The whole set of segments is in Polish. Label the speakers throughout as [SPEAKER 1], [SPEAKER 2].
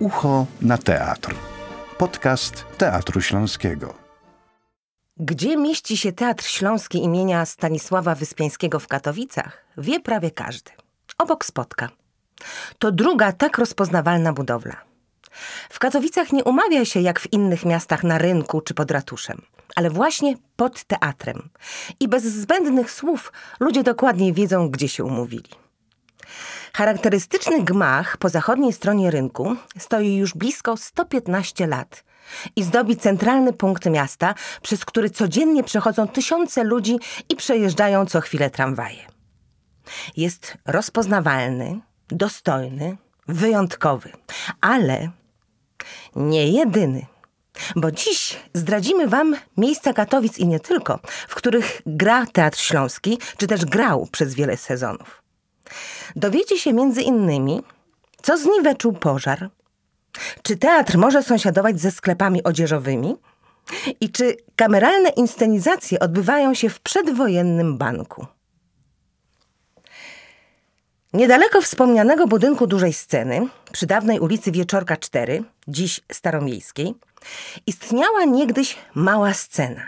[SPEAKER 1] Ucho na teatr. Podcast Teatru Śląskiego.
[SPEAKER 2] Gdzie mieści się Teatr Śląski imienia Stanisława Wyspiańskiego w Katowicach, wie prawie każdy. Obok spotka. To druga tak rozpoznawalna budowla. W Katowicach nie umawia się jak w innych miastach na rynku czy pod ratuszem, ale właśnie pod teatrem. I bez zbędnych słów ludzie dokładnie wiedzą, gdzie się umówili. Charakterystyczny gmach po zachodniej stronie rynku stoi już blisko 115 lat i zdobi centralny punkt miasta, przez który codziennie przechodzą tysiące ludzi i przejeżdżają co chwilę tramwaje. Jest rozpoznawalny, dostojny, wyjątkowy, ale nie jedyny. Bo dziś zdradzimy Wam miejsca Katowic i nie tylko, w których gra Teatr Śląski, czy też grał przez wiele sezonów. Dowiecie się między innymi, co zniweczył pożar, czy teatr może sąsiadować ze sklepami odzieżowymi i czy kameralne inscenizacje odbywają się w przedwojennym banku. Niedaleko wspomnianego budynku dużej sceny, przy dawnej ulicy Wieczorka 4, dziś staromiejskiej, istniała niegdyś mała scena.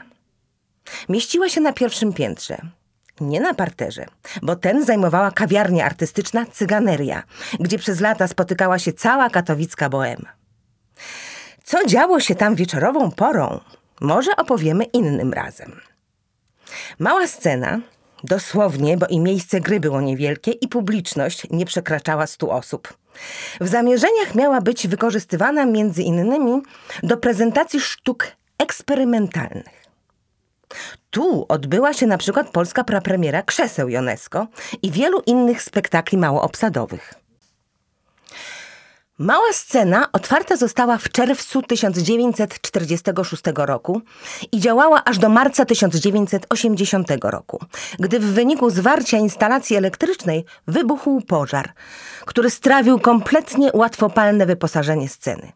[SPEAKER 2] Mieściła się na pierwszym piętrze, nie na parterze, bo ten zajmowała kawiarnia artystyczna Cyganeria, gdzie przez lata spotykała się cała katowicka boema. Co działo się tam wieczorową porą, może opowiemy innym razem. Mała scena, dosłownie, bo i miejsce gry było niewielkie i publiczność nie przekraczała stu osób. W zamierzeniach miała być wykorzystywana między innymi do prezentacji sztuk eksperymentalnych. Tu odbyła się na przykład polska prapremiera Krzeseł Jonesko i wielu innych spektakli małoobsadowych. Mała scena otwarta została w czerwcu 1946 roku i działała aż do marca 1980 roku, gdy w wyniku zwarcia instalacji elektrycznej wybuchł pożar, który strawił kompletnie łatwopalne wyposażenie sceny.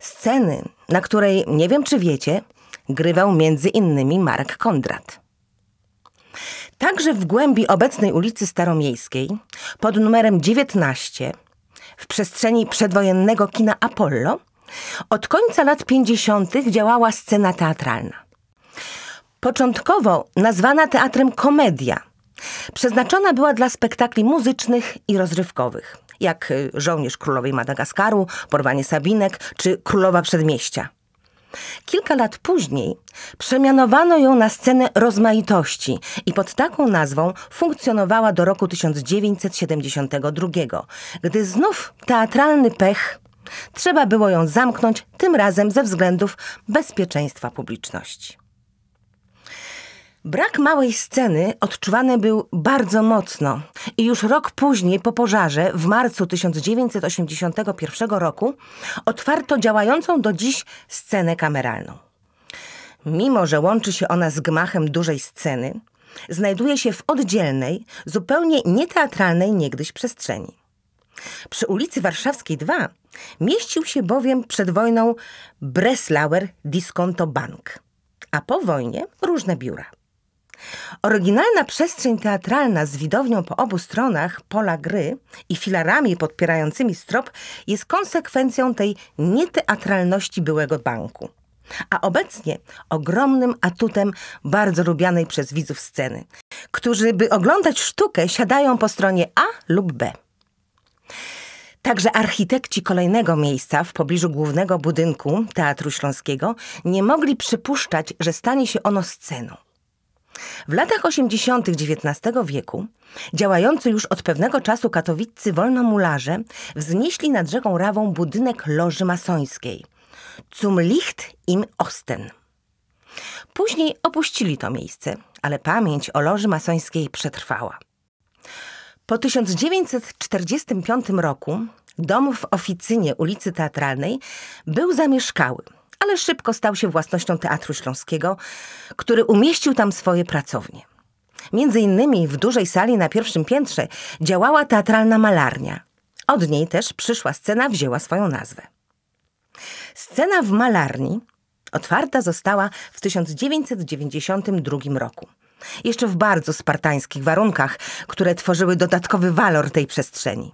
[SPEAKER 2] Sceny, na której, nie wiem czy wiecie, grywał między innymi Marek Kondrat. Także w głębi obecnej ulicy Staromiejskiej, pod numerem 19, w przestrzeni przedwojennego kina Apollo, od końca lat 50. działała scena teatralna. Początkowo nazwana teatrem komedia, przeznaczona była dla spektakli muzycznych i rozrywkowych, jak Żołnierz Królowej Madagaskaru, Porwanie Sabinek czy Królowa Przedmieścia. Kilka lat później przemianowano ją na scenę rozmaitości i pod taką nazwą funkcjonowała do roku 1972, gdy znów teatralny pech trzeba było ją zamknąć, tym razem ze względów bezpieczeństwa publiczności. Brak małej sceny odczuwany był bardzo mocno i już rok później po pożarze, w marcu 1981 roku, otwarto działającą do dziś scenę kameralną. Mimo, że łączy się ona z gmachem dużej sceny, znajduje się w oddzielnej, zupełnie nieteatralnej niegdyś przestrzeni. Przy ulicy Warszawskiej 2 mieścił się bowiem przed wojną Breslauer Disconto Bank, a po wojnie różne biura. Oryginalna przestrzeń teatralna z widownią po obu stronach pola gry i filarami podpierającymi strop jest konsekwencją tej nieteatralności byłego banku. A obecnie ogromnym atutem bardzo lubianej przez widzów sceny, którzy, by oglądać sztukę, siadają po stronie A lub B. Także architekci kolejnego miejsca w pobliżu głównego budynku Teatru Śląskiego nie mogli przypuszczać, że stanie się ono sceną. W latach 80. XIX wieku działający już od pewnego czasu katowiccy wolnomularze wznieśli nad rzeką Rawą budynek loży masońskiej Zum Licht im Osten. Później opuścili to miejsce, ale pamięć o loży masońskiej przetrwała. Po 1945 roku dom w oficynie ulicy Teatralnej był zamieszkały – ale szybko stał się własnością Teatru Śląskiego, który umieścił tam swoje pracownie. Między innymi w dużej sali na pierwszym piętrze działała teatralna malarnia. Od niej też przyszła scena wzięła swoją nazwę. Scena w malarni otwarta została w 1992 roku. Jeszcze w bardzo spartańskich warunkach, które tworzyły dodatkowy walor tej przestrzeni.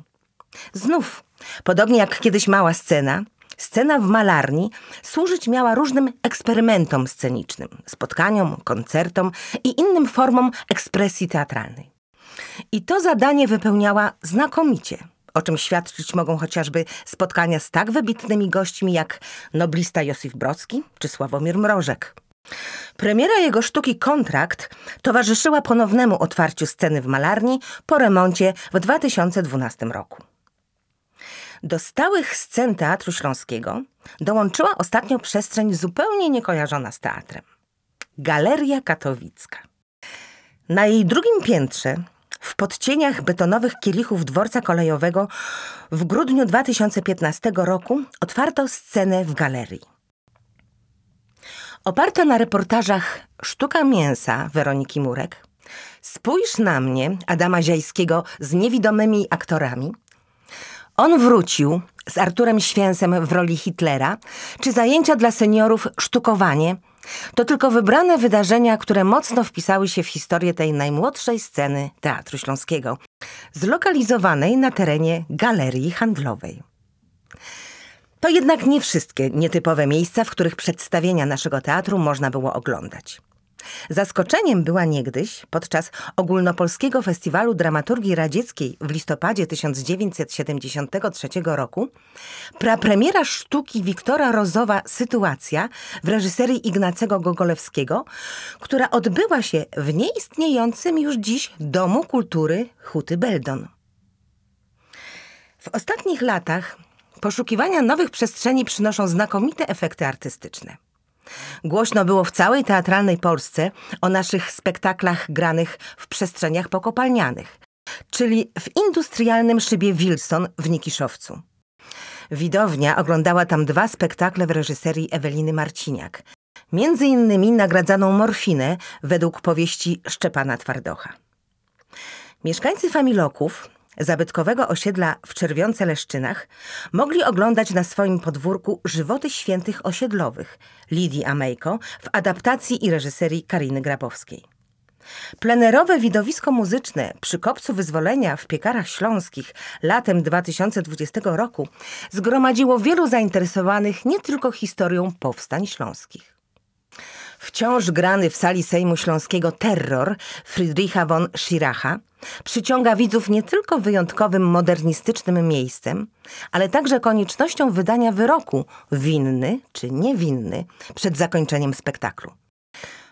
[SPEAKER 2] Znów, podobnie jak kiedyś mała scena, scena w malarni służyć miała różnym eksperymentom scenicznym, spotkaniom, koncertom i innym formom ekspresji teatralnej. I to zadanie wypełniała znakomicie, o czym świadczyć mogą chociażby spotkania z tak wybitnymi gośćmi jak noblista Józef Brocki czy Sławomir Mrożek. Premiera jego sztuki Kontrakt towarzyszyła ponownemu otwarciu sceny w malarni po remoncie w 2012 roku. Do stałych scen Teatru Śląskiego dołączyła ostatnio przestrzeń zupełnie niekojarzona z teatrem. Galeria Katowicka. Na jej drugim piętrze, w podcieniach betonowych kielichów dworca kolejowego, w grudniu 2015 roku otwarto scenę w galerii. Oparta na reportażach Sztuka mięsa Weroniki Murek, Spójrz na mnie Adama Ziajskiego z niewidomymi aktorami, on wrócił z Arturem Święsem w roli Hitlera, czy zajęcia dla seniorów Sztukowanie, to tylko wybrane wydarzenia, które mocno wpisały się w historię tej najmłodszej sceny Teatru Śląskiego, zlokalizowanej na terenie galerii handlowej. To jednak nie wszystkie nietypowe miejsca, w których przedstawienia naszego teatru można było oglądać. Zaskoczeniem była niegdyś, podczas ogólnopolskiego festiwalu dramaturgii radzieckiej w listopadzie 1973 roku, prapremiera sztuki Wiktora Rozowa Sytuacja w reżyserii Ignacego Gogolewskiego, która odbyła się w nieistniejącym już dziś Domu Kultury Huty Beldon. W ostatnich latach poszukiwania nowych przestrzeni przynoszą znakomite efekty artystyczne. Głośno było w całej teatralnej Polsce o naszych spektaklach granych w przestrzeniach pokopalnianych, czyli w industrialnym szybie Wilson w Nikiszowcu. Widownia oglądała tam dwa spektakle w reżyserii Eweliny Marciniak, między innymi nagradzaną morfinę według powieści Szczepana Twardocha. Mieszkańcy Familoków zabytkowego osiedla w Czerwionce-Leszczynach mogli oglądać na swoim podwórku żywoty świętych osiedlowych Lidii Amejko w adaptacji i reżyserii Kariny Grabowskiej. Plenerowe widowisko muzyczne przy Kopcu Wyzwolenia w Piekarach Śląskich latem 2020 roku zgromadziło wielu zainteresowanych nie tylko historią powstań śląskich. Wciąż grany w sali Sejmu Śląskiego terror Friedricha von Schiracha przyciąga widzów nie tylko wyjątkowym modernistycznym miejscem, ale także koniecznością wydania wyroku winny czy niewinny przed zakończeniem spektaklu.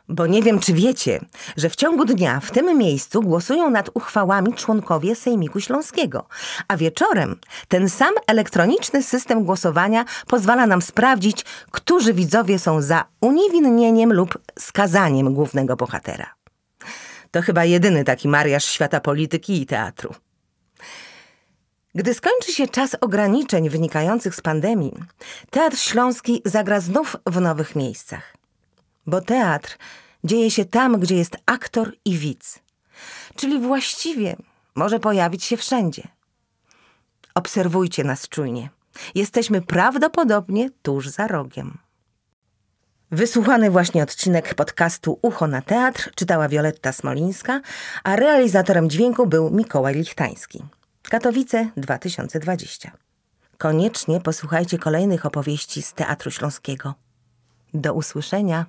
[SPEAKER 2] Bo nie wiem, czy wiecie, że w ciągu dnia w tym miejscu głosują nad uchwałami członkowie Sejmiku Śląskiego, a wieczorem ten sam elektroniczny system głosowania pozwala nam sprawdzić, którzy widzowie są za uniewinnieniem lub skazaniem głównego bohatera. To chyba jedyny taki mariaż świata polityki i teatru. Gdy skończy się czas ograniczeń wynikających z pandemii, Teatr Śląski zagra znów w nowych miejscach bo teatr dzieje się tam, gdzie jest aktor i widz, czyli właściwie może pojawić się wszędzie. Obserwujcie nas czujnie. Jesteśmy prawdopodobnie tuż za rogiem. Wysłuchany właśnie odcinek podcastu Ucho na Teatr czytała Wioletta Smolińska, a realizatorem dźwięku był Mikołaj Lichtański. Katowice 2020. Koniecznie posłuchajcie kolejnych opowieści z Teatru Śląskiego. Do usłyszenia.